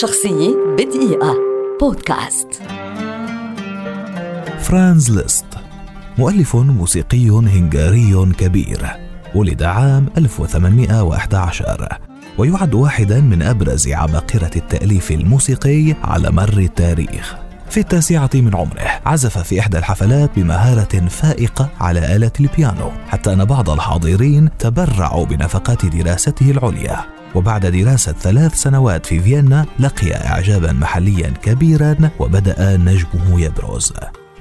شخصية بدقيقة. بودكاست. فرانز ليست. مؤلف موسيقي هنغاري كبير. ولد عام 1811 ويعد واحدا من أبرز عباقرة التأليف الموسيقي على مر التاريخ. في التاسعة من عمره عزف في إحدى الحفلات بمهارة فائقة على آلة البيانو. حتى أن بعض الحاضرين تبرعوا بنفقات دراسته العليا. وبعد دراسة ثلاث سنوات في فيينا لقي إعجابا محليا كبيرا وبدأ نجمه يبرز.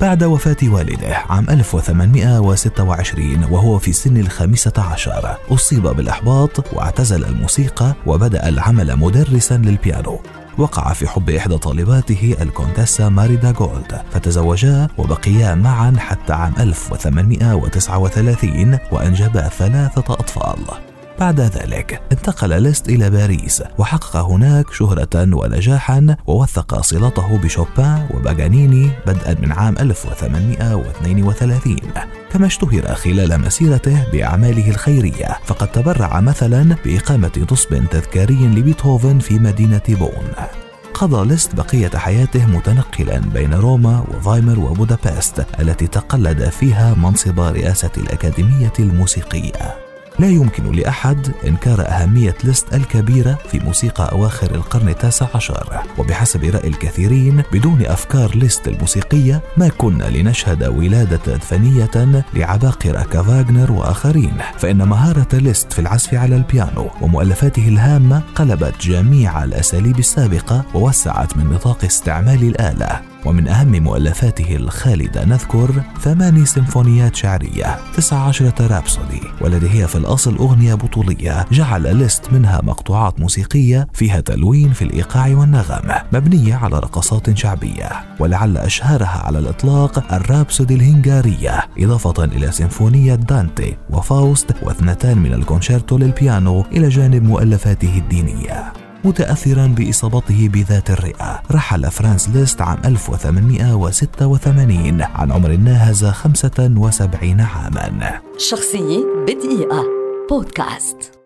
بعد وفاة والده عام 1826 وهو في سن الخامسة عشر أصيب بالإحباط واعتزل الموسيقى وبدأ العمل مدرسا للبيانو. وقع في حب إحدى طالباته الكونتيسا ماريدا جولد فتزوجا وبقيا معا حتى عام 1839 وأنجبا ثلاثة أطفال. بعد ذلك انتقل ليست إلى باريس وحقق هناك شهرة ونجاحا ووثق صلته بشوبان وباغانيني بدءا من عام 1832 كما اشتهر خلال مسيرته بأعماله الخيرية فقد تبرع مثلا بإقامة نصب تذكاري لبيتهوفن في مدينة بون قضى ليست بقية حياته متنقلا بين روما وفايمر وبودابست التي تقلد فيها منصب رئاسة الأكاديمية الموسيقية. لا يمكن لأحد إنكار أهمية ليست الكبيرة في موسيقى أواخر القرن التاسع عشر. وبحسب رأي الكثيرين بدون أفكار ليست الموسيقية ما كنا لنشهد ولادة فنية لعباقرة كفاغنر وآخرين. فإن مهارة ليست في العزف على البيانو ومؤلفاته الهامة قلبت جميع الأساليب السابقة ووسعت من نطاق استعمال الآلة. ومن أهم مؤلفاته الخالدة نذكر ثماني سيمفونيات شعرية تسع عشرة رابسودي والتي هي في الأصل أغنية بطولية جعل ليست منها مقطوعات موسيقية فيها تلوين في الإيقاع والنغم مبنية على رقصات شعبية ولعل أشهرها على الإطلاق الرابسودي الهنغارية إضافة إلى سيمفونية دانتي وفاوست واثنتان من الكونشيرتو للبيانو إلى جانب مؤلفاته الدينية. متأثرا بإصابته بذات الرئة. رحل فرانس ليست عام 1886 عن عمر ناهز 75 عاما. شخصية بدقيقة. بودكاست.